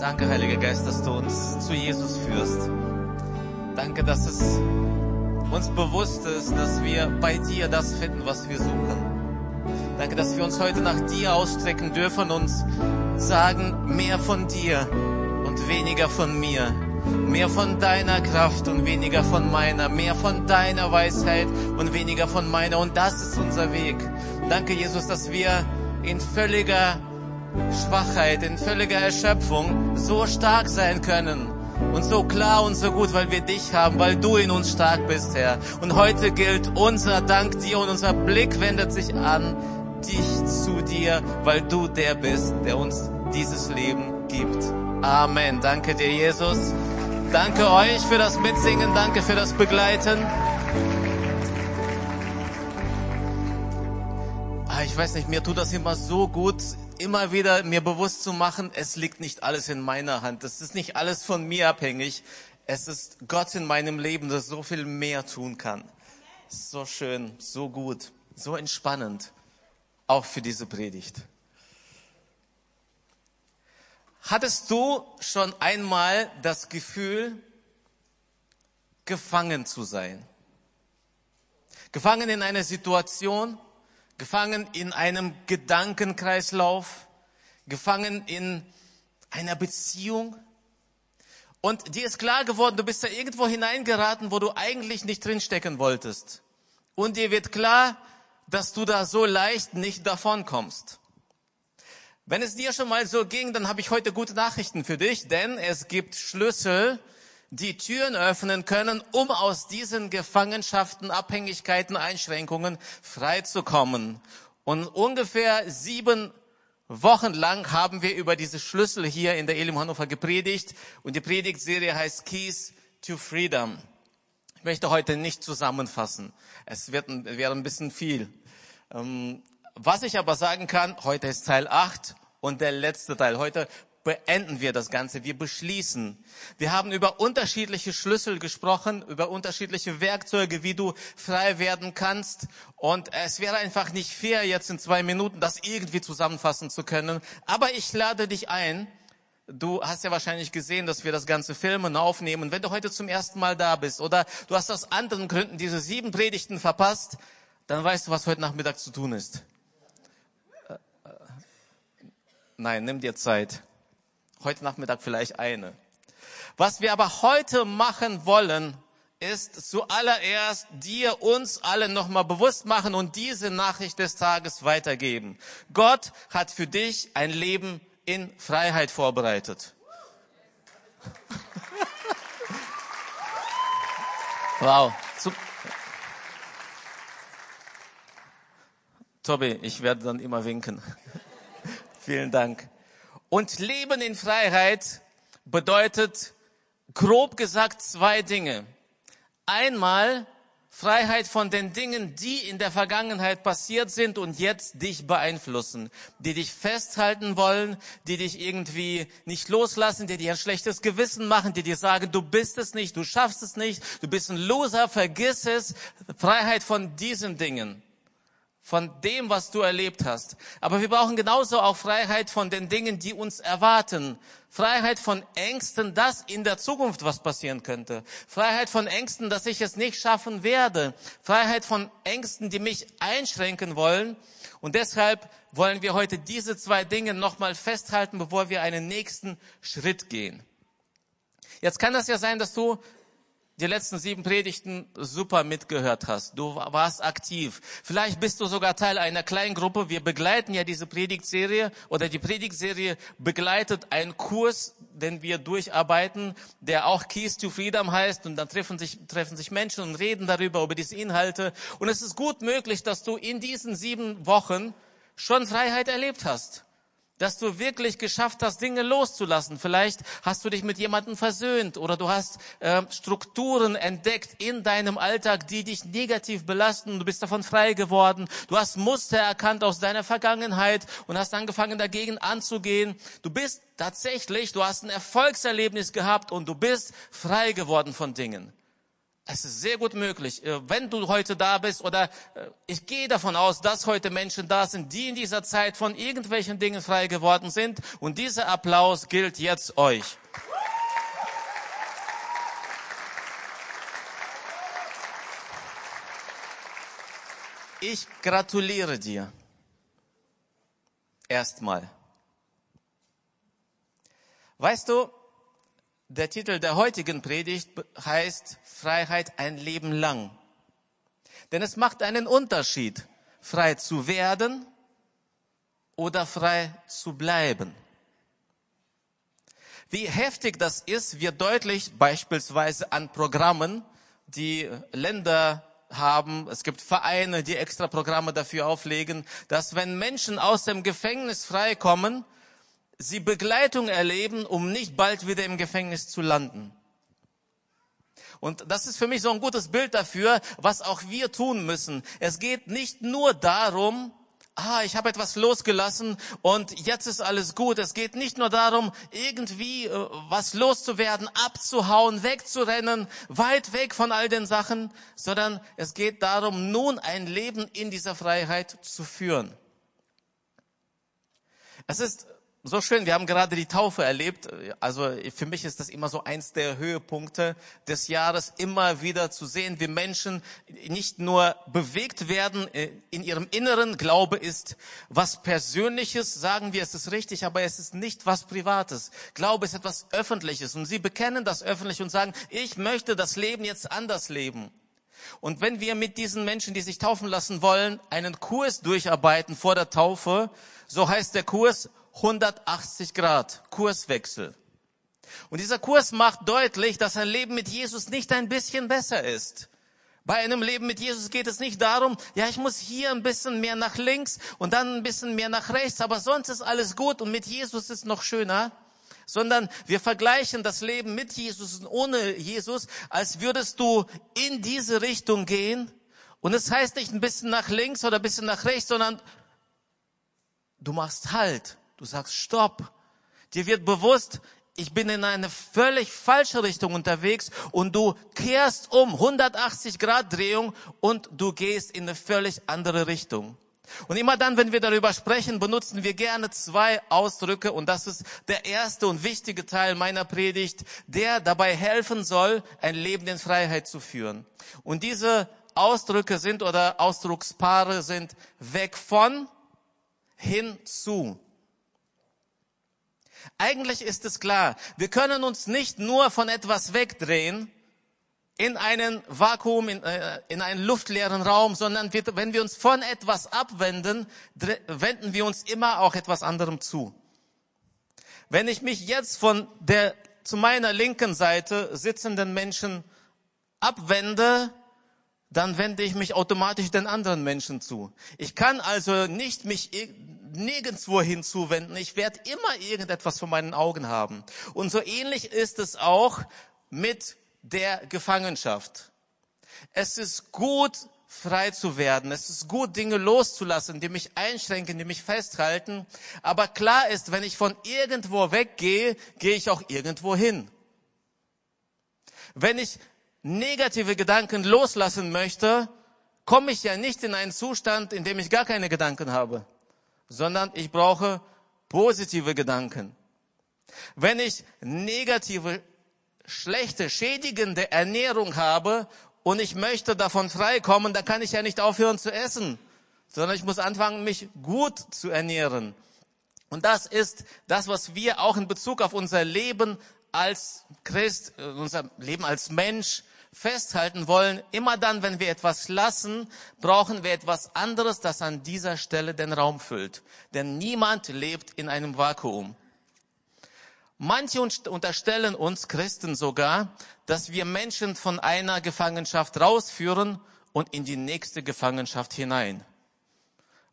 Danke, Heiliger Geist, dass du uns zu Jesus führst. Danke, dass es uns bewusst ist, dass wir bei dir das finden, was wir suchen. Danke, dass wir uns heute nach dir ausstrecken dürfen und sagen, mehr von dir und weniger von mir. Mehr von deiner Kraft und weniger von meiner. Mehr von deiner Weisheit und weniger von meiner. Und das ist unser Weg. Danke, Jesus, dass wir in völliger Schwachheit, in völliger Erschöpfung so stark sein können und so klar und so gut, weil wir dich haben, weil du in uns stark bist, Herr. Und heute gilt unser Dank dir und unser Blick wendet sich an dich zu dir, weil du der bist, der uns dieses Leben gibt. Amen. Danke dir, Jesus. Danke euch für das Mitsingen, danke für das Begleiten. Ah, ich weiß nicht, mir tut das immer so gut, immer wieder mir bewusst zu machen, es liegt nicht alles in meiner Hand. Es ist nicht alles von mir abhängig. Es ist Gott in meinem Leben, das so viel mehr tun kann. So schön, so gut, so entspannend. Auch für diese Predigt. Hattest du schon einmal das Gefühl, gefangen zu sein? Gefangen in einer Situation, gefangen in einem Gedankenkreislauf, gefangen in einer Beziehung. Und dir ist klar geworden, du bist da irgendwo hineingeraten, wo du eigentlich nicht drinstecken wolltest. Und dir wird klar, dass du da so leicht nicht davon kommst. Wenn es dir schon mal so ging, dann habe ich heute gute Nachrichten für dich, denn es gibt Schlüssel, die Türen öffnen können, um aus diesen Gefangenschaften, Abhängigkeiten, Einschränkungen freizukommen. Und ungefähr sieben Wochen lang haben wir über diese Schlüssel hier in der Elim Hannover gepredigt und die Predigtserie heißt Keys to Freedom. Ich möchte heute nicht zusammenfassen. Es wird, wäre ein bisschen viel. Ähm, was ich aber sagen kann, heute ist Teil 8 und der letzte Teil. Heute beenden wir das Ganze. Wir beschließen. Wir haben über unterschiedliche Schlüssel gesprochen, über unterschiedliche Werkzeuge, wie du frei werden kannst. Und es wäre einfach nicht fair, jetzt in zwei Minuten das irgendwie zusammenfassen zu können. Aber ich lade dich ein. Du hast ja wahrscheinlich gesehen, dass wir das ganze filmen, aufnehmen. Wenn du heute zum ersten Mal da bist oder du hast aus anderen Gründen diese sieben Predigten verpasst, dann weißt du, was heute Nachmittag zu tun ist. Nein, nimm dir Zeit. Heute Nachmittag vielleicht eine. Was wir aber heute machen wollen, ist zuallererst dir uns alle nochmal bewusst machen und diese Nachricht des Tages weitergeben. Gott hat für dich ein Leben in Freiheit vorbereitet. wow. Tobi, ich werde dann immer winken. Vielen Dank. Und Leben in Freiheit bedeutet grob gesagt zwei Dinge. Einmal Freiheit von den Dingen, die in der Vergangenheit passiert sind und jetzt dich beeinflussen, die dich festhalten wollen, die dich irgendwie nicht loslassen, die dir ein schlechtes Gewissen machen, die dir sagen, du bist es nicht, du schaffst es nicht, du bist ein Loser, vergiss es. Freiheit von diesen Dingen von dem, was du erlebt hast. Aber wir brauchen genauso auch Freiheit von den Dingen, die uns erwarten. Freiheit von Ängsten, dass in der Zukunft was passieren könnte. Freiheit von Ängsten, dass ich es nicht schaffen werde. Freiheit von Ängsten, die mich einschränken wollen. Und deshalb wollen wir heute diese zwei Dinge nochmal festhalten, bevor wir einen nächsten Schritt gehen. Jetzt kann das ja sein, dass du die letzten sieben Predigten super mitgehört hast. Du warst aktiv. Vielleicht bist du sogar Teil einer kleinen Gruppe. Wir begleiten ja diese Predigtserie oder die Predigtserie begleitet einen Kurs, den wir durcharbeiten, der auch Keys to Freedom heißt. Und dann treffen sich, treffen sich Menschen und reden darüber, über diese Inhalte. Und es ist gut möglich, dass du in diesen sieben Wochen schon Freiheit erlebt hast dass du wirklich geschafft hast, Dinge loszulassen. Vielleicht hast du dich mit jemandem versöhnt oder du hast äh, Strukturen entdeckt in deinem Alltag, die dich negativ belasten. Du bist davon frei geworden. Du hast Muster erkannt aus deiner Vergangenheit und hast angefangen dagegen anzugehen. Du bist tatsächlich, du hast ein Erfolgserlebnis gehabt und du bist frei geworden von Dingen. Es ist sehr gut möglich, äh, wenn du heute da bist oder äh, ich gehe davon aus, dass heute Menschen da sind, die in dieser Zeit von irgendwelchen Dingen frei geworden sind und dieser Applaus gilt jetzt euch. Ich gratuliere dir. Erstmal. Weißt du, der Titel der heutigen Predigt heißt Freiheit ein Leben lang. Denn es macht einen Unterschied, frei zu werden oder frei zu bleiben. Wie heftig das ist, wird deutlich beispielsweise an Programmen, die Länder haben. Es gibt Vereine, die extra Programme dafür auflegen, dass wenn Menschen aus dem Gefängnis freikommen, sie Begleitung erleben, um nicht bald wieder im Gefängnis zu landen. Und das ist für mich so ein gutes Bild dafür, was auch wir tun müssen. Es geht nicht nur darum, ah, ich habe etwas losgelassen und jetzt ist alles gut. Es geht nicht nur darum, irgendwie äh, was loszuwerden, abzuhauen, wegzurennen, weit weg von all den Sachen, sondern es geht darum, nun ein Leben in dieser Freiheit zu führen. Es ist so schön, wir haben gerade die Taufe erlebt. Also für mich ist das immer so eins der Höhepunkte des Jahres, immer wieder zu sehen, wie Menschen nicht nur bewegt werden äh, in ihrem Inneren. Glaube ist was Persönliches, sagen wir, es ist richtig, aber es ist nicht was Privates. Glaube ist etwas Öffentliches und sie bekennen das öffentlich und sagen, ich möchte das Leben jetzt anders leben. Und wenn wir mit diesen Menschen, die sich taufen lassen wollen, einen Kurs durcharbeiten vor der Taufe, so heißt der Kurs 180 Grad Kurswechsel. Und dieser Kurs macht deutlich, dass ein Leben mit Jesus nicht ein bisschen besser ist. Bei einem Leben mit Jesus geht es nicht darum, ja, ich muss hier ein bisschen mehr nach links und dann ein bisschen mehr nach rechts, aber sonst ist alles gut und mit Jesus ist noch schöner. Sondern wir vergleichen das Leben mit Jesus und ohne Jesus, als würdest du in diese Richtung gehen. Und es heißt nicht ein bisschen nach links oder ein bisschen nach rechts, sondern du machst Halt Du sagst Stopp. Dir wird bewusst, ich bin in eine völlig falsche Richtung unterwegs und du kehrst um 180 Grad Drehung und du gehst in eine völlig andere Richtung. Und immer dann, wenn wir darüber sprechen, benutzen wir gerne zwei Ausdrücke und das ist der erste und wichtige Teil meiner Predigt, der dabei helfen soll, ein Leben in Freiheit zu führen. Und diese Ausdrücke sind oder Ausdruckspaare sind weg von, hin zu. Eigentlich ist es klar, wir können uns nicht nur von etwas wegdrehen in einen Vakuum, in, äh, in einen luftleeren Raum, sondern wir, wenn wir uns von etwas abwenden, wenden wir uns immer auch etwas anderem zu. Wenn ich mich jetzt von der zu meiner linken Seite sitzenden Menschen abwende, dann wende ich mich automatisch den anderen Menschen zu. Ich kann also nicht mich nirgendwo hinzuwenden. Ich werde immer irgendetwas vor meinen Augen haben. Und so ähnlich ist es auch mit der Gefangenschaft. Es ist gut, frei zu werden. Es ist gut, Dinge loszulassen, die mich einschränken, die mich festhalten. Aber klar ist, wenn ich von irgendwo weggehe, gehe ich auch irgendwo hin. Wenn ich negative Gedanken loslassen möchte, komme ich ja nicht in einen Zustand, in dem ich gar keine Gedanken habe sondern ich brauche positive Gedanken. Wenn ich negative, schlechte, schädigende Ernährung habe und ich möchte davon freikommen, dann kann ich ja nicht aufhören zu essen, sondern ich muss anfangen, mich gut zu ernähren. Und das ist das, was wir auch in Bezug auf unser Leben als Christ, unser Leben als Mensch festhalten wollen, immer dann, wenn wir etwas lassen, brauchen wir etwas anderes, das an dieser Stelle den Raum füllt. Denn niemand lebt in einem Vakuum. Manche unterstellen uns Christen sogar, dass wir Menschen von einer Gefangenschaft rausführen und in die nächste Gefangenschaft hinein.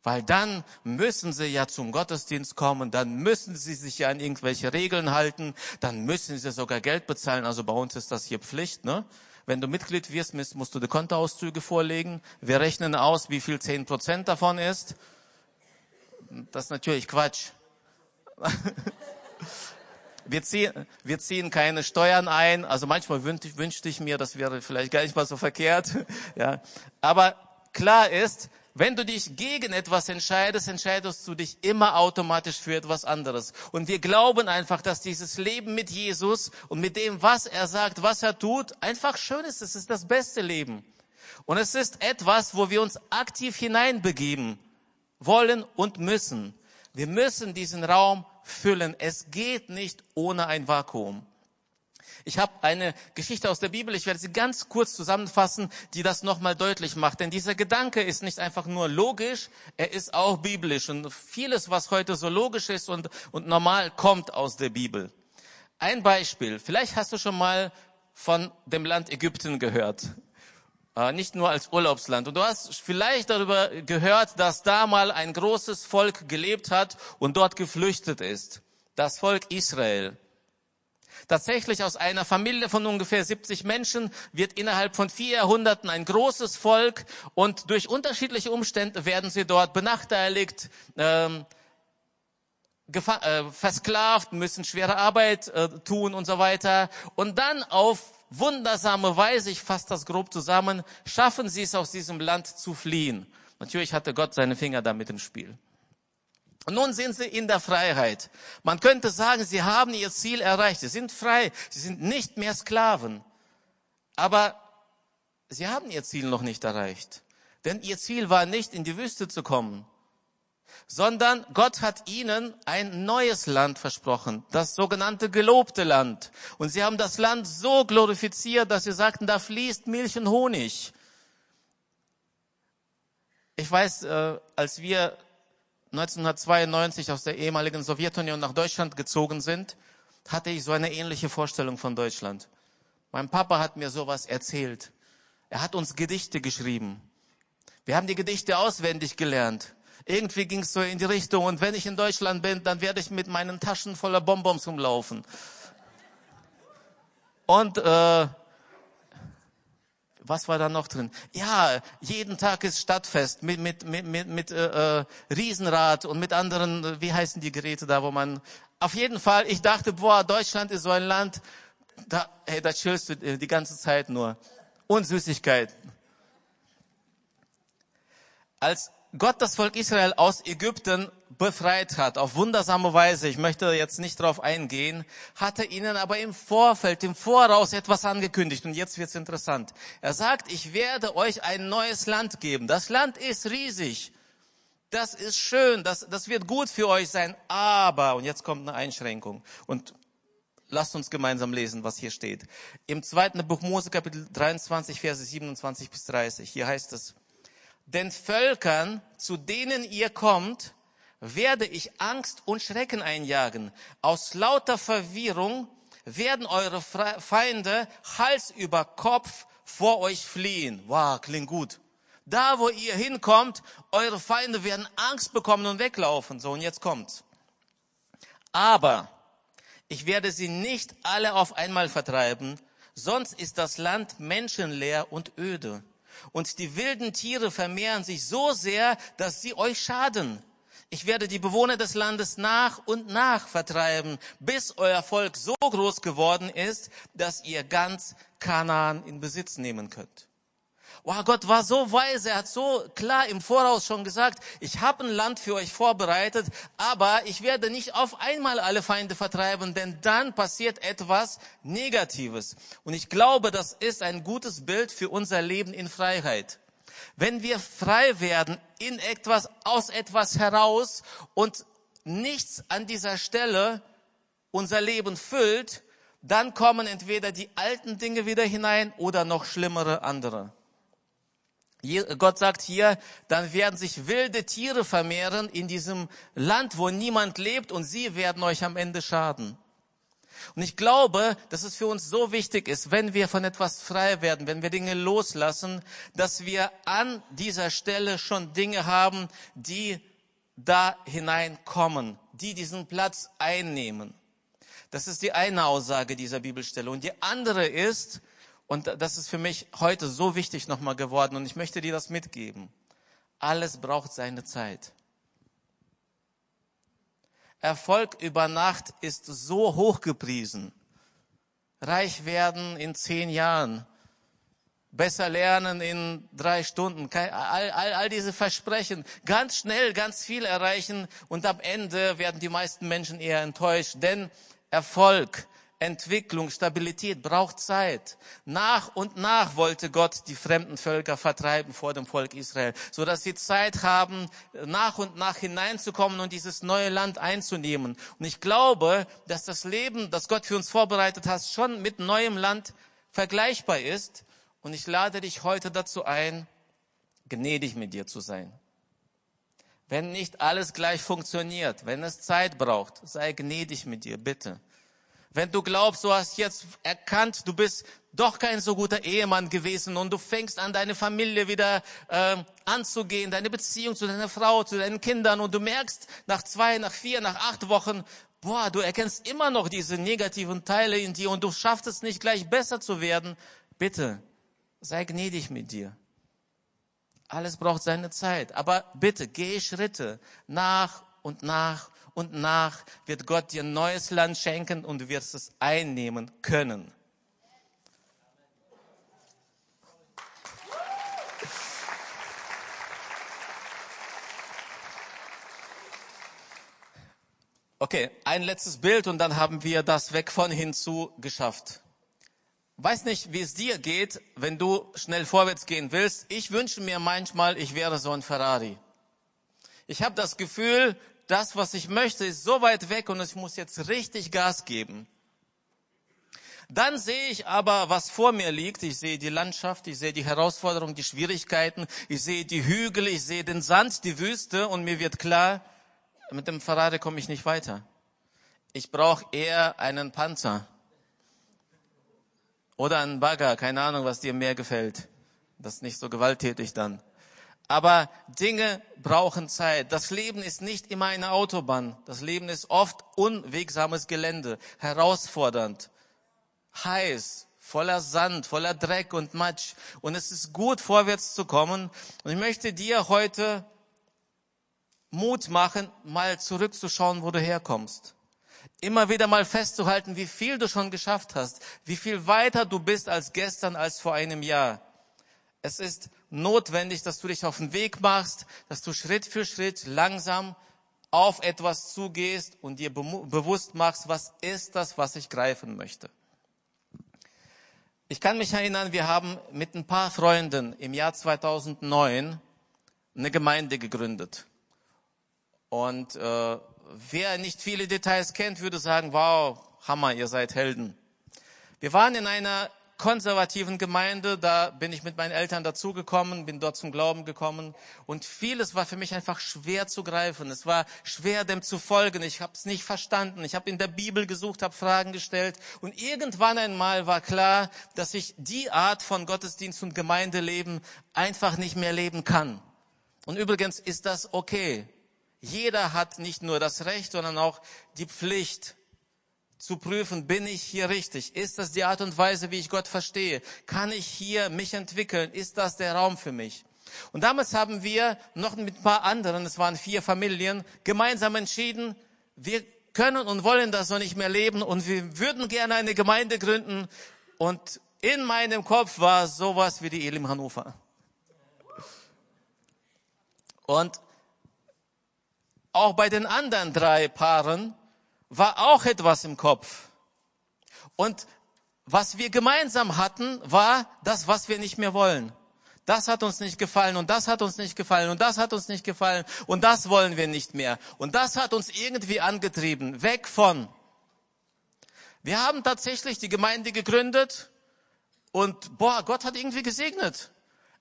Weil dann müssen sie ja zum Gottesdienst kommen, dann müssen sie sich ja an irgendwelche Regeln halten, dann müssen sie sogar Geld bezahlen. Also bei uns ist das hier Pflicht, ne? Wenn du Mitglied wirst, musst du die Kontoauszüge vorlegen. Wir rechnen aus, wie viel zehn Prozent davon ist. Das ist natürlich Quatsch. wir ziehen, wir ziehen keine Steuern ein. Also manchmal wünschte, wünschte ich mir, das wäre vielleicht gar nicht mal so verkehrt. Ja. Aber klar ist, wenn du dich gegen etwas entscheidest, entscheidest du dich immer automatisch für etwas anderes. Und wir glauben einfach, dass dieses Leben mit Jesus und mit dem, was er sagt, was er tut, einfach schön ist. Es ist das beste Leben. Und es ist etwas, wo wir uns aktiv hineinbegeben wollen und müssen. Wir müssen diesen Raum füllen. Es geht nicht ohne ein Vakuum. Ich habe eine Geschichte aus der Bibel, ich werde sie ganz kurz zusammenfassen, die das nochmal deutlich macht. Denn dieser Gedanke ist nicht einfach nur logisch, er ist auch biblisch. Und vieles, was heute so logisch ist und, und normal, kommt aus der Bibel. Ein Beispiel, vielleicht hast du schon mal von dem Land Ägypten gehört. Äh, nicht nur als Urlaubsland. Und du hast vielleicht darüber gehört, dass da mal ein großes Volk gelebt hat und dort geflüchtet ist. Das Volk Israel. Tatsächlich aus einer Familie von ungefähr 70 Menschen wird innerhalb von vier Jahrhunderten ein großes Volk und durch unterschiedliche Umstände werden sie dort benachteiligt, ähm, äh, versklavt, müssen schwere Arbeit äh, tun und so weiter. Und dann auf wundersame Weise, ich fasse das grob zusammen, schaffen sie es aus diesem Land zu fliehen. Natürlich hatte Gott seine Finger da mit im Spiel. Und nun sind sie in der Freiheit. Man könnte sagen, sie haben ihr Ziel erreicht. Sie sind frei. Sie sind nicht mehr Sklaven. Aber sie haben ihr Ziel noch nicht erreicht. Denn ihr Ziel war nicht, in die Wüste zu kommen, sondern Gott hat ihnen ein neues Land versprochen, das sogenannte gelobte Land. Und sie haben das Land so glorifiziert, dass sie sagten, da fließt Milch und Honig. Ich weiß, äh, als wir 1992 aus der ehemaligen Sowjetunion nach Deutschland gezogen sind, hatte ich so eine ähnliche Vorstellung von Deutschland. Mein Papa hat mir sowas erzählt. Er hat uns Gedichte geschrieben. Wir haben die Gedichte auswendig gelernt. Irgendwie ging es so in die Richtung, und wenn ich in Deutschland bin, dann werde ich mit meinen Taschen voller Bonbons rumlaufen. Und äh, was war da noch drin? Ja, jeden Tag ist Stadtfest mit mit mit mit, mit äh, äh, Riesenrad und mit anderen, äh, wie heißen die Geräte da, wo man auf jeden Fall, ich dachte, boah, Deutschland ist so ein Land, da hey, da chillst du äh, die ganze Zeit nur und Süßigkeiten. Als Gott das Volk Israel aus Ägypten befreit hat, auf wundersame Weise, ich möchte jetzt nicht darauf eingehen, hat er ihnen aber im Vorfeld, im Voraus etwas angekündigt. Und jetzt wird's interessant. Er sagt, ich werde euch ein neues Land geben. Das Land ist riesig. Das ist schön. Das, das wird gut für euch sein. Aber, und jetzt kommt eine Einschränkung. Und lasst uns gemeinsam lesen, was hier steht. Im zweiten Buch Mose, Kapitel 23, Verse 27 bis 30. Hier heißt es, den Völkern, zu denen ihr kommt, werde ich Angst und Schrecken einjagen. Aus lauter Verwirrung werden eure Feinde Hals über Kopf vor euch fliehen. Wow, klingt gut. Da, wo ihr hinkommt, eure Feinde werden Angst bekommen und weglaufen. So, und jetzt kommt's. Aber ich werde sie nicht alle auf einmal vertreiben, sonst ist das Land menschenleer und öde. Und die wilden Tiere vermehren sich so sehr, dass sie euch schaden. Ich werde die Bewohner des Landes nach und nach vertreiben, bis euer Volk so groß geworden ist, dass ihr ganz Kanaan in Besitz nehmen könnt. Wow, Gott war so weise, er hat so klar im Voraus schon gesagt, ich habe ein Land für euch vorbereitet, aber ich werde nicht auf einmal alle Feinde vertreiben, denn dann passiert etwas Negatives. Und ich glaube, das ist ein gutes Bild für unser Leben in Freiheit. Wenn wir frei werden in etwas, aus etwas heraus und nichts an dieser Stelle unser Leben füllt, dann kommen entweder die alten Dinge wieder hinein oder noch schlimmere andere. Gott sagt hier, dann werden sich wilde Tiere vermehren in diesem Land, wo niemand lebt und sie werden euch am Ende schaden. Und ich glaube, dass es für uns so wichtig ist, wenn wir von etwas frei werden, wenn wir Dinge loslassen, dass wir an dieser Stelle schon Dinge haben, die da hineinkommen, die diesen Platz einnehmen. Das ist die eine Aussage dieser Bibelstelle. Und die andere ist, und das ist für mich heute so wichtig nochmal geworden, und ich möchte dir das mitgeben. Alles braucht seine Zeit. Erfolg über Nacht ist so hochgepriesen. Reich werden in zehn Jahren. Besser lernen in drei Stunden. All, all, all diese Versprechen. Ganz schnell, ganz viel erreichen und am Ende werden die meisten Menschen eher enttäuscht. Denn Erfolg Entwicklung, Stabilität braucht Zeit. Nach und nach wollte Gott die fremden Völker vertreiben vor dem Volk Israel, so dass sie Zeit haben, nach und nach hineinzukommen und dieses neue Land einzunehmen. Und ich glaube, dass das Leben, das Gott für uns vorbereitet hat, schon mit neuem Land vergleichbar ist. Und ich lade dich heute dazu ein, gnädig mit dir zu sein. Wenn nicht alles gleich funktioniert, wenn es Zeit braucht, sei gnädig mit dir, bitte. Wenn du glaubst, du hast jetzt erkannt, du bist doch kein so guter Ehemann gewesen und du fängst an, deine Familie wieder äh, anzugehen, deine Beziehung zu deiner Frau, zu deinen Kindern und du merkst nach zwei, nach vier, nach acht Wochen, boah, du erkennst immer noch diese negativen Teile in dir und du schaffst es nicht gleich besser zu werden, bitte, sei gnädig mit dir. Alles braucht seine Zeit, aber bitte geh Schritte nach und nach und nach wird Gott dir ein neues Land schenken und du wirst es einnehmen können. Okay, ein letztes Bild und dann haben wir das weg von hinzu geschafft. Weiß nicht, wie es dir geht, wenn du schnell vorwärts gehen willst. Ich wünsche mir manchmal, ich wäre so ein Ferrari. Ich habe das Gefühl, das, was ich möchte, ist so weit weg und ich muss jetzt richtig Gas geben. Dann sehe ich aber, was vor mir liegt. Ich sehe die Landschaft, ich sehe die Herausforderungen, die Schwierigkeiten, ich sehe die Hügel, ich sehe den Sand, die Wüste und mir wird klar, mit dem Ferrari komme ich nicht weiter. Ich brauche eher einen Panzer oder einen Bagger, keine Ahnung, was dir mehr gefällt. Das ist nicht so gewalttätig dann. Aber Dinge brauchen Zeit. Das Leben ist nicht immer eine Autobahn. Das Leben ist oft unwegsames Gelände, herausfordernd, heiß, voller Sand, voller Dreck und Matsch. Und es ist gut, vorwärts zu kommen. Und ich möchte dir heute Mut machen, mal zurückzuschauen, wo du herkommst. Immer wieder mal festzuhalten, wie viel du schon geschafft hast, wie viel weiter du bist als gestern, als vor einem Jahr. Es ist notwendig, dass du dich auf den Weg machst, dass du Schritt für Schritt langsam auf etwas zugehst und dir bewusst machst, was ist das, was ich greifen möchte. Ich kann mich erinnern, wir haben mit ein paar Freunden im Jahr 2009 eine Gemeinde gegründet. Und äh, wer nicht viele Details kennt, würde sagen, wow, Hammer, ihr seid Helden. Wir waren in einer konservativen Gemeinde, da bin ich mit meinen Eltern dazugekommen, bin dort zum Glauben gekommen und vieles war für mich einfach schwer zu greifen. Es war schwer dem zu folgen. Ich habe es nicht verstanden. Ich habe in der Bibel gesucht, habe Fragen gestellt und irgendwann einmal war klar, dass ich die Art von Gottesdienst und Gemeindeleben einfach nicht mehr leben kann. Und übrigens ist das okay. Jeder hat nicht nur das Recht, sondern auch die Pflicht, zu prüfen, bin ich hier richtig? Ist das die Art und Weise, wie ich Gott verstehe? Kann ich hier mich entwickeln? Ist das der Raum für mich? Und damals haben wir noch mit ein paar anderen, es waren vier Familien, gemeinsam entschieden, wir können und wollen das so nicht mehr leben und wir würden gerne eine Gemeinde gründen. Und in meinem Kopf war sowas wie die Elim Hannover. Und auch bei den anderen drei Paaren war auch etwas im Kopf. Und was wir gemeinsam hatten, war das, was wir nicht mehr wollen. Das hat uns nicht gefallen und das hat uns nicht gefallen und das hat uns nicht gefallen und das wollen wir nicht mehr. Und das hat uns irgendwie angetrieben, weg von. Wir haben tatsächlich die Gemeinde gegründet und boah, Gott hat irgendwie gesegnet.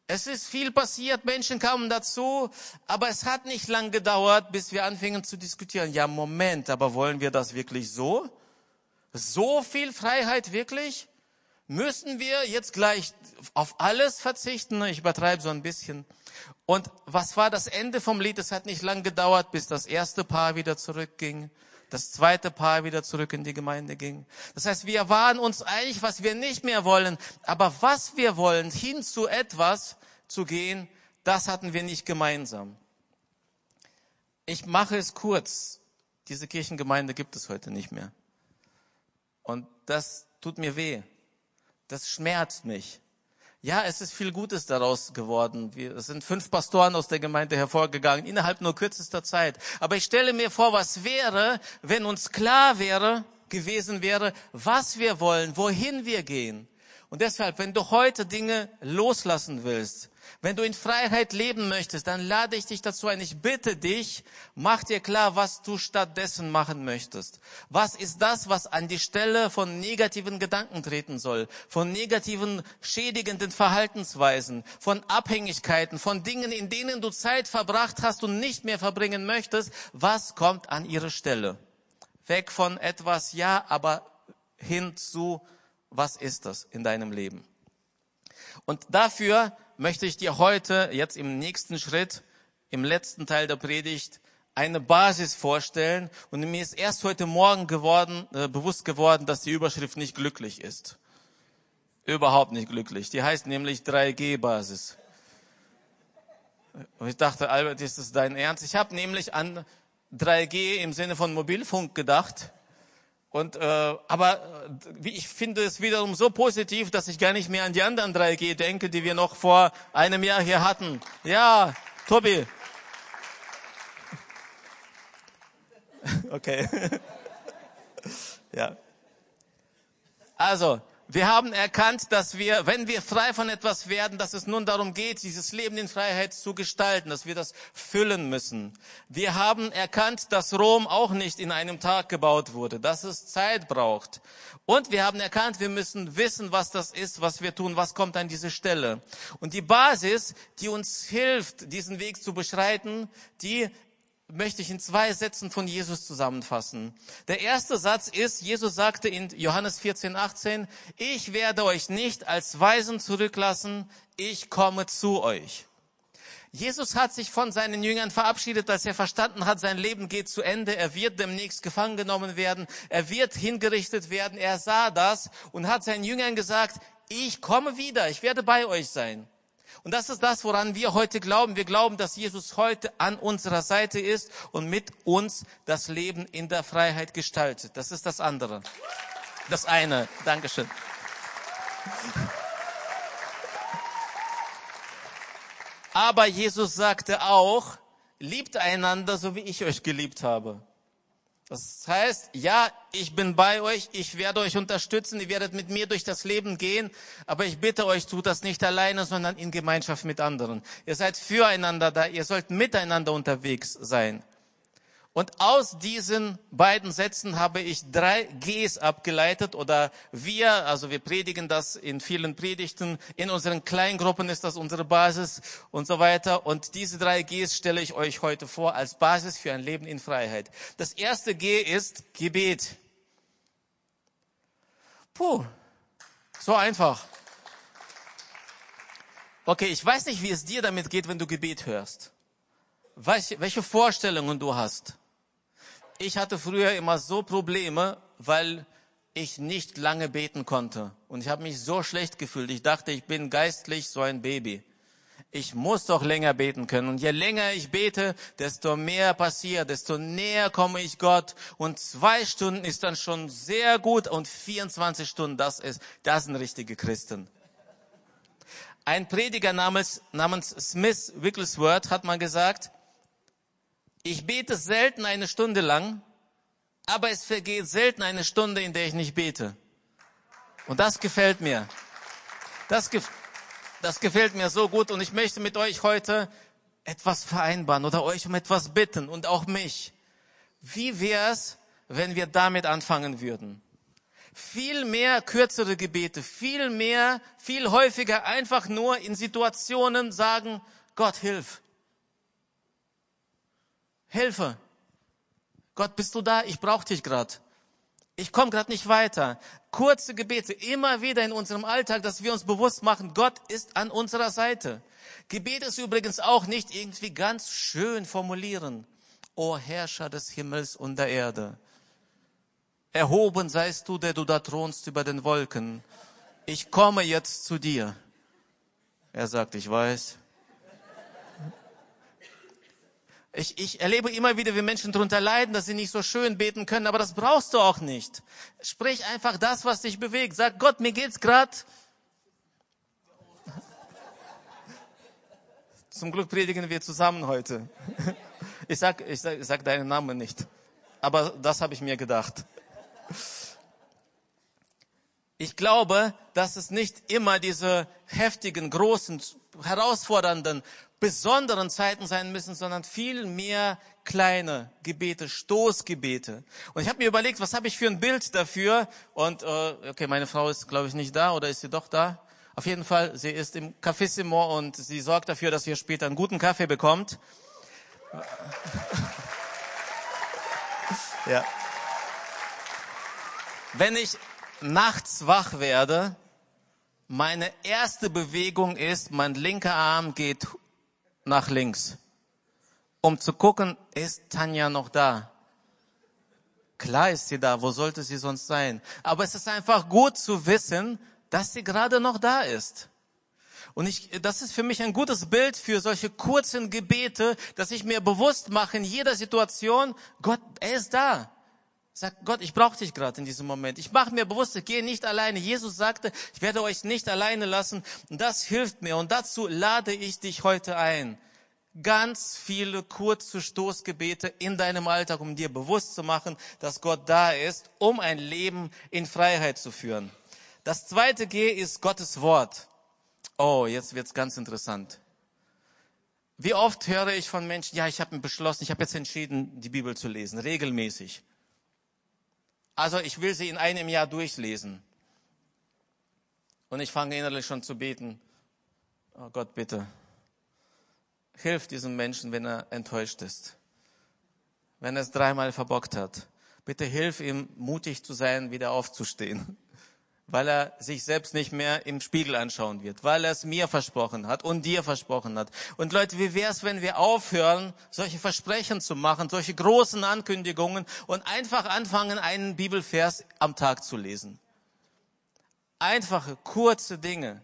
Es ist viel passiert, Menschen kamen dazu, aber es hat nicht lang gedauert, bis wir anfingen zu diskutieren. Ja, Moment, aber wollen wir das wirklich so? So viel Freiheit wirklich? Müssen wir jetzt gleich auf alles verzichten? Ich übertreibe so ein bisschen. Und was war das Ende vom Lied? Es hat nicht lang gedauert, bis das erste Paar wieder zurückging das zweite Paar wieder zurück in die Gemeinde ging. Das heißt, wir waren uns einig, was wir nicht mehr wollen, aber was wir wollen, hin zu etwas zu gehen, das hatten wir nicht gemeinsam. Ich mache es kurz. Diese Kirchengemeinde gibt es heute nicht mehr. Und das tut mir weh. Das schmerzt mich. Ja, es ist viel Gutes daraus geworden. Wir, sind fünf Pastoren aus der Gemeinde hervorgegangen, innerhalb nur kürzester Zeit. Aber ich stelle mir vor, was wäre, wenn uns klar wäre, gewesen wäre, was wir wollen, wohin wir gehen. Und deshalb, wenn du heute Dinge loslassen willst, wenn du in Freiheit leben möchtest, dann lade ich dich dazu ein. Ich bitte dich, mach dir klar, was du stattdessen machen möchtest. Was ist das, was an die Stelle von negativen Gedanken treten soll, von negativen, schädigenden Verhaltensweisen, von Abhängigkeiten, von Dingen, in denen du Zeit verbracht hast und nicht mehr verbringen möchtest. Was kommt an ihre Stelle? Weg von etwas, ja, aber hin zu, was ist das in deinem Leben? Und dafür möchte ich dir heute, jetzt im nächsten Schritt, im letzten Teil der Predigt, eine Basis vorstellen. Und mir ist erst heute Morgen geworden, äh, bewusst geworden, dass die Überschrift nicht glücklich ist. Überhaupt nicht glücklich. Die heißt nämlich 3G-Basis. Und ich dachte, Albert, ist das dein Ernst? Ich habe nämlich an 3G im Sinne von Mobilfunk gedacht. Und, äh, aber äh, ich finde es wiederum so positiv, dass ich gar nicht mehr an die anderen 3G denke, die wir noch vor einem Jahr hier hatten. Ja, Tobi. Okay. ja. Also, wir haben erkannt, dass wir, wenn wir frei von etwas werden, dass es nun darum geht, dieses Leben in Freiheit zu gestalten, dass wir das füllen müssen. Wir haben erkannt, dass Rom auch nicht in einem Tag gebaut wurde, dass es Zeit braucht. Und wir haben erkannt, wir müssen wissen, was das ist, was wir tun, was kommt an diese Stelle. Und die Basis, die uns hilft, diesen Weg zu beschreiten, die möchte ich in zwei Sätzen von Jesus zusammenfassen. Der erste Satz ist, Jesus sagte in Johannes 14, 18, ich werde euch nicht als Weisen zurücklassen, ich komme zu euch. Jesus hat sich von seinen Jüngern verabschiedet, dass er verstanden hat, sein Leben geht zu Ende, er wird demnächst gefangen genommen werden, er wird hingerichtet werden, er sah das und hat seinen Jüngern gesagt, ich komme wieder, ich werde bei euch sein. Und das ist das, woran wir heute glauben. Wir glauben, dass Jesus heute an unserer Seite ist und mit uns das Leben in der Freiheit gestaltet. Das ist das andere. Das eine. Dankeschön. Aber Jesus sagte auch, liebt einander, so wie ich euch geliebt habe. Das heißt, ja, ich bin bei euch, ich werde euch unterstützen, ihr werdet mit mir durch das Leben gehen, aber ich bitte euch, tut das nicht alleine, sondern in Gemeinschaft mit anderen. Ihr seid füreinander da, ihr sollt miteinander unterwegs sein. Und aus diesen beiden Sätzen habe ich drei Gs abgeleitet oder wir, also wir predigen das in vielen Predigten, in unseren Kleingruppen ist das unsere Basis und so weiter. Und diese drei Gs stelle ich euch heute vor als Basis für ein Leben in Freiheit. Das erste G ist Gebet. Puh, so einfach. Okay, ich weiß nicht, wie es dir damit geht, wenn du Gebet hörst. Welche Vorstellungen du hast ich hatte früher immer so Probleme, weil ich nicht lange beten konnte. Und ich habe mich so schlecht gefühlt. Ich dachte, ich bin geistlich so ein Baby. Ich muss doch länger beten können. Und je länger ich bete, desto mehr passiert, desto näher komme ich Gott. Und zwei Stunden ist dann schon sehr gut und 24 Stunden, das ist, das sind richtige Christen. Ein Prediger namens, namens Smith Wigglesworth hat mal gesagt, ich bete selten eine Stunde lang, aber es vergeht selten eine Stunde, in der ich nicht bete. Und das gefällt mir. Das, gef das gefällt mir so gut und ich möchte mit euch heute etwas vereinbaren oder euch um etwas bitten und auch mich. Wie wär's, wenn wir damit anfangen würden? Viel mehr kürzere Gebete, viel mehr, viel häufiger einfach nur in Situationen sagen, Gott hilf. Hilfe. Gott, bist du da? Ich brauche dich gerade. Ich komme gerade nicht weiter. Kurze Gebete, immer wieder in unserem Alltag, dass wir uns bewusst machen, Gott ist an unserer Seite. Gebet ist übrigens auch nicht irgendwie ganz schön formulieren. O Herrscher des Himmels und der Erde. Erhoben seist du, der du da thronst über den Wolken. Ich komme jetzt zu dir. Er sagt, ich weiß. Ich, ich erlebe immer wieder, wie Menschen darunter leiden, dass sie nicht so schön beten können, aber das brauchst du auch nicht. Sprich einfach das, was dich bewegt. Sag Gott, mir geht's grad. Zum Glück predigen wir zusammen heute. Ich sag, ich sag, ich sag deinen Namen nicht. Aber das habe ich mir gedacht. Ich glaube, dass es nicht immer diese heftigen, großen, herausfordernden, besonderen Zeiten sein müssen, sondern viel mehr kleine Gebete, Stoßgebete. Und ich habe mir überlegt, was habe ich für ein Bild dafür? Und äh, okay, meine Frau ist, glaube ich, nicht da oder ist sie doch da? Auf jeden Fall, sie ist im Cafissimo und sie sorgt dafür, dass ihr später einen guten Kaffee bekommt. ja. Wenn ich nachts wach werde, meine erste Bewegung ist, mein linker Arm geht nach links, um zu gucken, ist Tanja noch da? Klar ist sie da, wo sollte sie sonst sein? Aber es ist einfach gut zu wissen, dass sie gerade noch da ist. Und ich, das ist für mich ein gutes Bild für solche kurzen Gebete, dass ich mir bewusst mache in jeder Situation, Gott, er ist da. Sag Gott, ich brauche dich gerade in diesem Moment. Ich mache mir bewusst, ich gehe nicht alleine. Jesus sagte, ich werde euch nicht alleine lassen. Und das hilft mir. Und dazu lade ich dich heute ein. Ganz viele kurze Stoßgebete in deinem Alltag, um dir bewusst zu machen, dass Gott da ist, um ein Leben in Freiheit zu führen. Das zweite G ist Gottes Wort. Oh, jetzt wird's ganz interessant. Wie oft höre ich von Menschen, ja, ich habe beschlossen, ich habe jetzt entschieden, die Bibel zu lesen, regelmäßig. Also ich will sie in einem Jahr durchlesen. Und ich fange innerlich schon zu beten. Oh Gott, bitte. Hilf diesem Menschen, wenn er enttäuscht ist. Wenn er es dreimal verbockt hat. Bitte hilf ihm, mutig zu sein, wieder aufzustehen weil er sich selbst nicht mehr im Spiegel anschauen wird, weil er es mir versprochen hat und dir versprochen hat. Und Leute, wie wäre es, wenn wir aufhören, solche Versprechen zu machen, solche großen Ankündigungen und einfach anfangen, einen Bibelvers am Tag zu lesen? Einfache, kurze Dinge.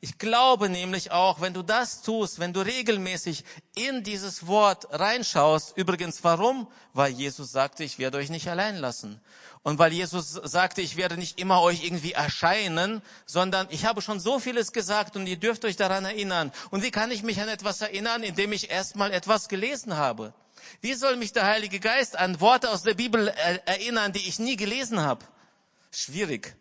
Ich glaube nämlich auch, wenn du das tust, wenn du regelmäßig in dieses Wort reinschaust, übrigens warum? Weil Jesus sagte, ich werde euch nicht allein lassen. Und weil Jesus sagte, ich werde nicht immer euch irgendwie erscheinen, sondern ich habe schon so vieles gesagt und ihr dürft euch daran erinnern. Und wie kann ich mich an etwas erinnern, indem ich erstmal etwas gelesen habe? Wie soll mich der Heilige Geist an Worte aus der Bibel erinnern, die ich nie gelesen habe? Schwierig.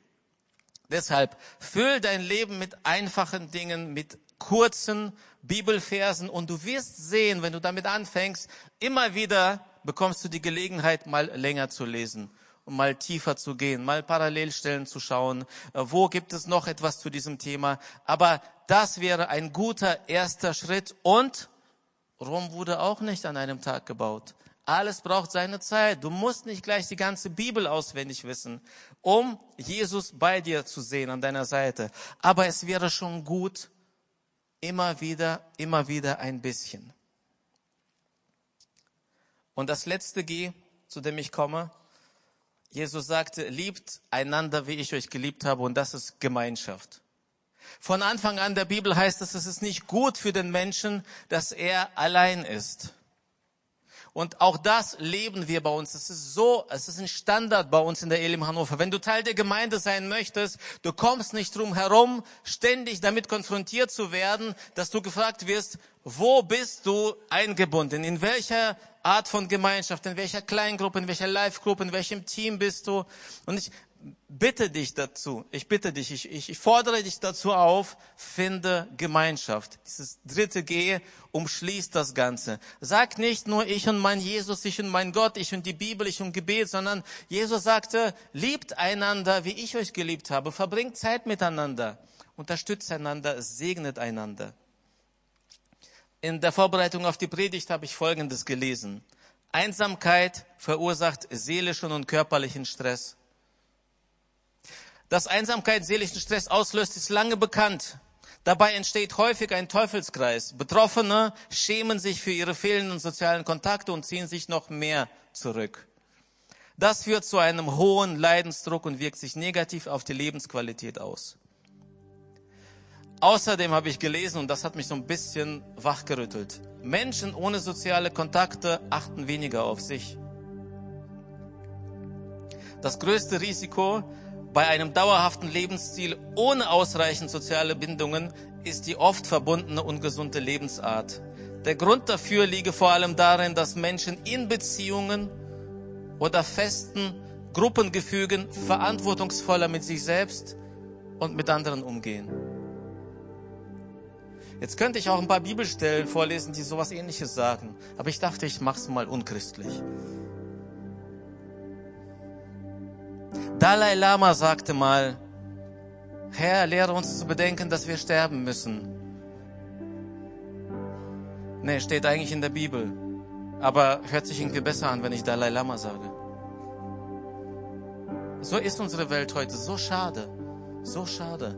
Deshalb füll dein Leben mit einfachen Dingen, mit kurzen Bibelversen und du wirst sehen, wenn du damit anfängst, immer wieder bekommst du die Gelegenheit, mal länger zu lesen um mal tiefer zu gehen, mal Parallelstellen zu schauen, äh, wo gibt es noch etwas zu diesem Thema. Aber das wäre ein guter erster Schritt und Rom wurde auch nicht an einem Tag gebaut. Alles braucht seine Zeit. Du musst nicht gleich die ganze Bibel auswendig wissen, um Jesus bei dir zu sehen an deiner Seite. Aber es wäre schon gut, immer wieder, immer wieder ein bisschen. Und das letzte G, zu dem ich komme, Jesus sagte, liebt einander, wie ich euch geliebt habe, und das ist Gemeinschaft. Von Anfang an der Bibel heißt es, es ist nicht gut für den Menschen, dass er allein ist. Und auch das leben wir bei uns. Es ist so, es ist ein Standard bei uns in der Elim Hannover. Wenn du Teil der Gemeinde sein möchtest, du kommst nicht drum herum, ständig damit konfrontiert zu werden, dass du gefragt wirst, wo bist du eingebunden? In welcher Art von Gemeinschaft, in welcher Kleingruppe, in welcher Live-Gruppe, in welchem Team bist du? Und ich bitte dich dazu, ich bitte dich, ich, ich, ich fordere dich dazu auf, finde Gemeinschaft. Dieses dritte G umschließt das Ganze. Sag nicht nur ich und mein Jesus, ich und mein Gott, ich und die Bibel, ich und Gebet, sondern Jesus sagte, liebt einander, wie ich euch geliebt habe, verbringt Zeit miteinander, unterstützt einander, segnet einander. In der Vorbereitung auf die Predigt habe ich Folgendes gelesen. Einsamkeit verursacht seelischen und körperlichen Stress. Dass Einsamkeit seelischen Stress auslöst, ist lange bekannt. Dabei entsteht häufig ein Teufelskreis. Betroffene schämen sich für ihre fehlenden sozialen Kontakte und ziehen sich noch mehr zurück. Das führt zu einem hohen Leidensdruck und wirkt sich negativ auf die Lebensqualität aus. Außerdem habe ich gelesen, und das hat mich so ein bisschen wachgerüttelt, Menschen ohne soziale Kontakte achten weniger auf sich. Das größte Risiko bei einem dauerhaften Lebensstil ohne ausreichend soziale Bindungen ist die oft verbundene ungesunde Lebensart. Der Grund dafür liege vor allem darin, dass Menschen in Beziehungen oder festen Gruppengefügen verantwortungsvoller mit sich selbst und mit anderen umgehen. Jetzt könnte ich auch ein paar Bibelstellen vorlesen, die sowas ähnliches sagen. Aber ich dachte, ich mach's mal unchristlich. Dalai Lama sagte mal, Herr, lehre uns zu bedenken, dass wir sterben müssen. Nee, steht eigentlich in der Bibel. Aber hört sich irgendwie besser an, wenn ich Dalai Lama sage. So ist unsere Welt heute. So schade. So schade.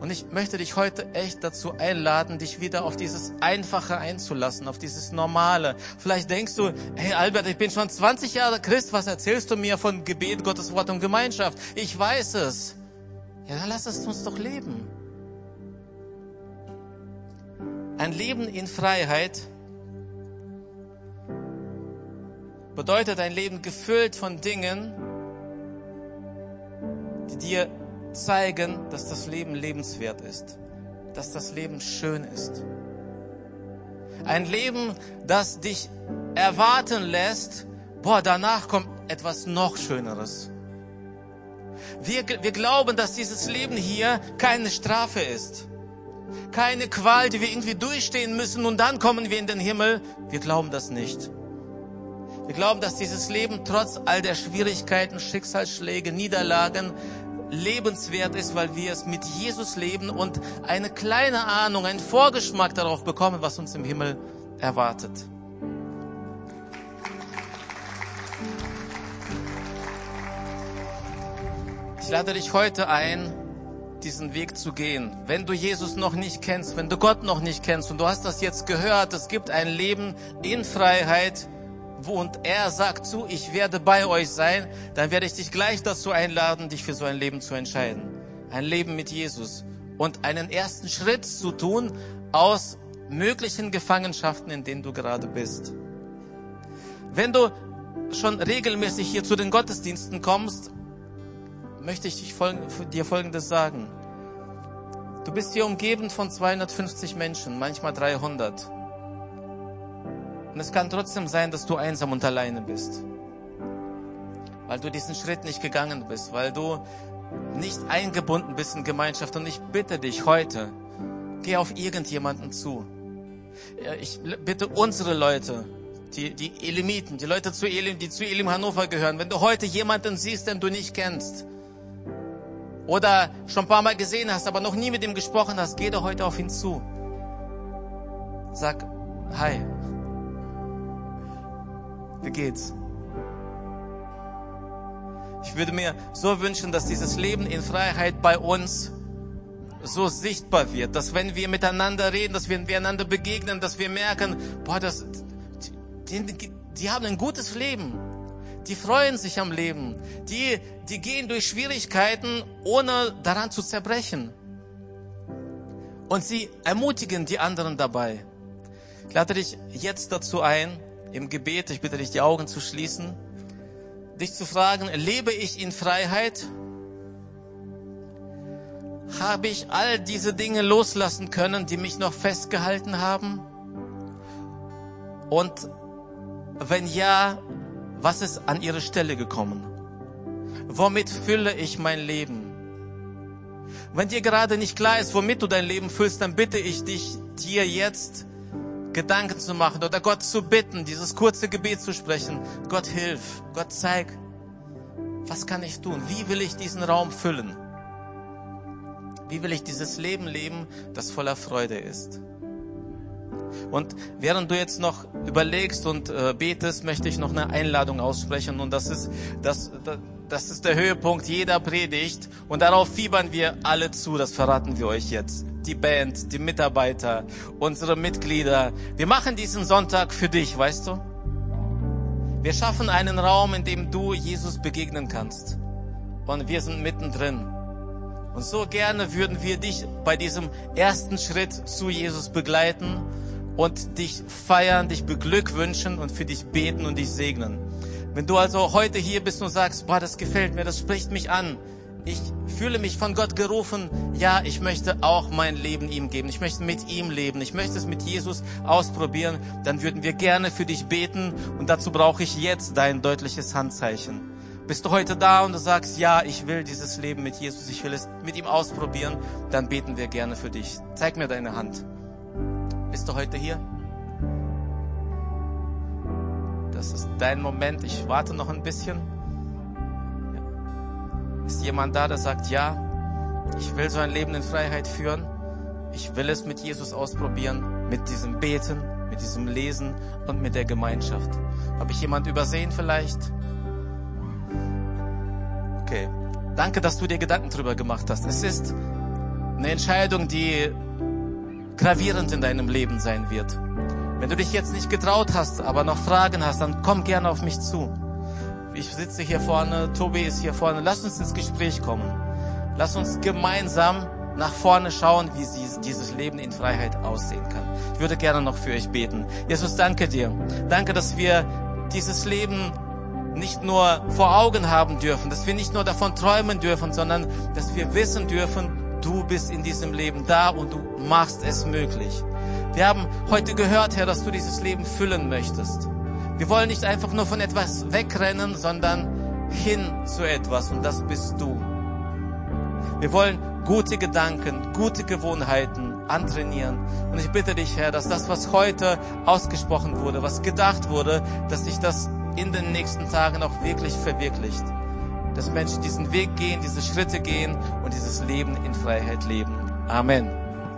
Und ich möchte dich heute echt dazu einladen, dich wieder auf dieses Einfache einzulassen, auf dieses Normale. Vielleicht denkst du, hey Albert, ich bin schon 20 Jahre Christ, was erzählst du mir von Gebet, Gottes Wort und Gemeinschaft? Ich weiß es. Ja, dann lass es uns doch leben. Ein Leben in Freiheit bedeutet ein Leben gefüllt von Dingen, die dir zeigen, dass das Leben lebenswert ist, dass das Leben schön ist. Ein Leben, das dich erwarten lässt, boah, danach kommt etwas noch Schöneres. Wir, wir glauben, dass dieses Leben hier keine Strafe ist. Keine Qual, die wir irgendwie durchstehen müssen und dann kommen wir in den Himmel. Wir glauben das nicht. Wir glauben, dass dieses Leben trotz all der Schwierigkeiten, Schicksalsschläge, Niederlagen lebenswert ist, weil wir es mit Jesus leben und eine kleine Ahnung, einen Vorgeschmack darauf bekommen, was uns im Himmel erwartet. Ich lade dich heute ein, diesen Weg zu gehen. Wenn du Jesus noch nicht kennst, wenn du Gott noch nicht kennst und du hast das jetzt gehört, es gibt ein Leben in Freiheit, und er sagt zu, ich werde bei euch sein, dann werde ich dich gleich dazu einladen, dich für so ein Leben zu entscheiden. Ein Leben mit Jesus und einen ersten Schritt zu tun aus möglichen Gefangenschaften, in denen du gerade bist. Wenn du schon regelmäßig hier zu den Gottesdiensten kommst, möchte ich dir Folgendes sagen. Du bist hier umgeben von 250 Menschen, manchmal 300. Und es kann trotzdem sein, dass du einsam und alleine bist. Weil du diesen Schritt nicht gegangen bist, weil du nicht eingebunden bist in Gemeinschaft. Und ich bitte dich heute, geh auf irgendjemanden zu. Ich bitte unsere Leute, die, die Elimiten, die Leute, zu Elim, die zu Elim Hannover gehören, wenn du heute jemanden siehst, den du nicht kennst, oder schon ein paar Mal gesehen hast, aber noch nie mit ihm gesprochen hast, geh doch heute auf ihn zu. Sag, hi, wie geht's? Ich würde mir so wünschen, dass dieses Leben in Freiheit bei uns so sichtbar wird, dass wenn wir miteinander reden, dass wir, einander begegnen, dass wir merken, boah, das, die, die, die haben ein gutes Leben. Die freuen sich am Leben. Die, die gehen durch Schwierigkeiten, ohne daran zu zerbrechen. Und sie ermutigen die anderen dabei. Ich lade dich jetzt dazu ein, im Gebet, ich bitte dich, die Augen zu schließen, dich zu fragen, lebe ich in Freiheit? Habe ich all diese Dinge loslassen können, die mich noch festgehalten haben? Und wenn ja, was ist an ihre Stelle gekommen? Womit fülle ich mein Leben? Wenn dir gerade nicht klar ist, womit du dein Leben füllst, dann bitte ich dich, dir jetzt Gedanken zu machen oder Gott zu bitten, dieses kurze Gebet zu sprechen. Gott hilf, Gott zeig, was kann ich tun? Wie will ich diesen Raum füllen? Wie will ich dieses Leben leben, das voller Freude ist? Und während du jetzt noch überlegst und äh, betest, möchte ich noch eine Einladung aussprechen. Und das ist, das, das ist der Höhepunkt jeder Predigt. Und darauf fiebern wir alle zu. Das verraten wir euch jetzt die Band, die Mitarbeiter, unsere Mitglieder. Wir machen diesen Sonntag für dich, weißt du? Wir schaffen einen Raum, in dem du Jesus begegnen kannst. Und wir sind mittendrin. Und so gerne würden wir dich bei diesem ersten Schritt zu Jesus begleiten und dich feiern, dich beglückwünschen und für dich beten und dich segnen. Wenn du also heute hier bist und sagst, boah, das gefällt mir, das spricht mich an, ich fühle mich von Gott gerufen, ja, ich möchte auch mein Leben ihm geben, ich möchte mit ihm leben, ich möchte es mit Jesus ausprobieren, dann würden wir gerne für dich beten und dazu brauche ich jetzt dein deutliches Handzeichen. Bist du heute da und du sagst, ja, ich will dieses Leben mit Jesus, ich will es mit ihm ausprobieren, dann beten wir gerne für dich. Zeig mir deine Hand. Bist du heute hier? Das ist dein Moment. Ich warte noch ein bisschen. Ist jemand da, der sagt, ja, ich will so ein Leben in Freiheit führen. Ich will es mit Jesus ausprobieren, mit diesem Beten, mit diesem Lesen und mit der Gemeinschaft. Habe ich jemand übersehen vielleicht? Okay. Danke, dass du dir Gedanken drüber gemacht hast. Es ist eine Entscheidung, die gravierend in deinem Leben sein wird. Wenn du dich jetzt nicht getraut hast, aber noch Fragen hast, dann komm gerne auf mich zu. Ich sitze hier vorne, Tobi ist hier vorne. Lass uns ins Gespräch kommen. Lass uns gemeinsam nach vorne schauen, wie dieses Leben in Freiheit aussehen kann. Ich würde gerne noch für euch beten. Jesus, danke dir. Danke, dass wir dieses Leben nicht nur vor Augen haben dürfen, dass wir nicht nur davon träumen dürfen, sondern dass wir wissen dürfen, du bist in diesem Leben da und du machst es möglich. Wir haben heute gehört, Herr, dass du dieses Leben füllen möchtest. Wir wollen nicht einfach nur von etwas wegrennen, sondern hin zu etwas und das bist du. Wir wollen gute Gedanken, gute Gewohnheiten antrainieren. Und ich bitte dich, Herr, dass das, was heute ausgesprochen wurde, was gedacht wurde, dass sich das in den nächsten Tagen auch wirklich verwirklicht. Dass Menschen diesen Weg gehen, diese Schritte gehen und dieses Leben in Freiheit leben. Amen.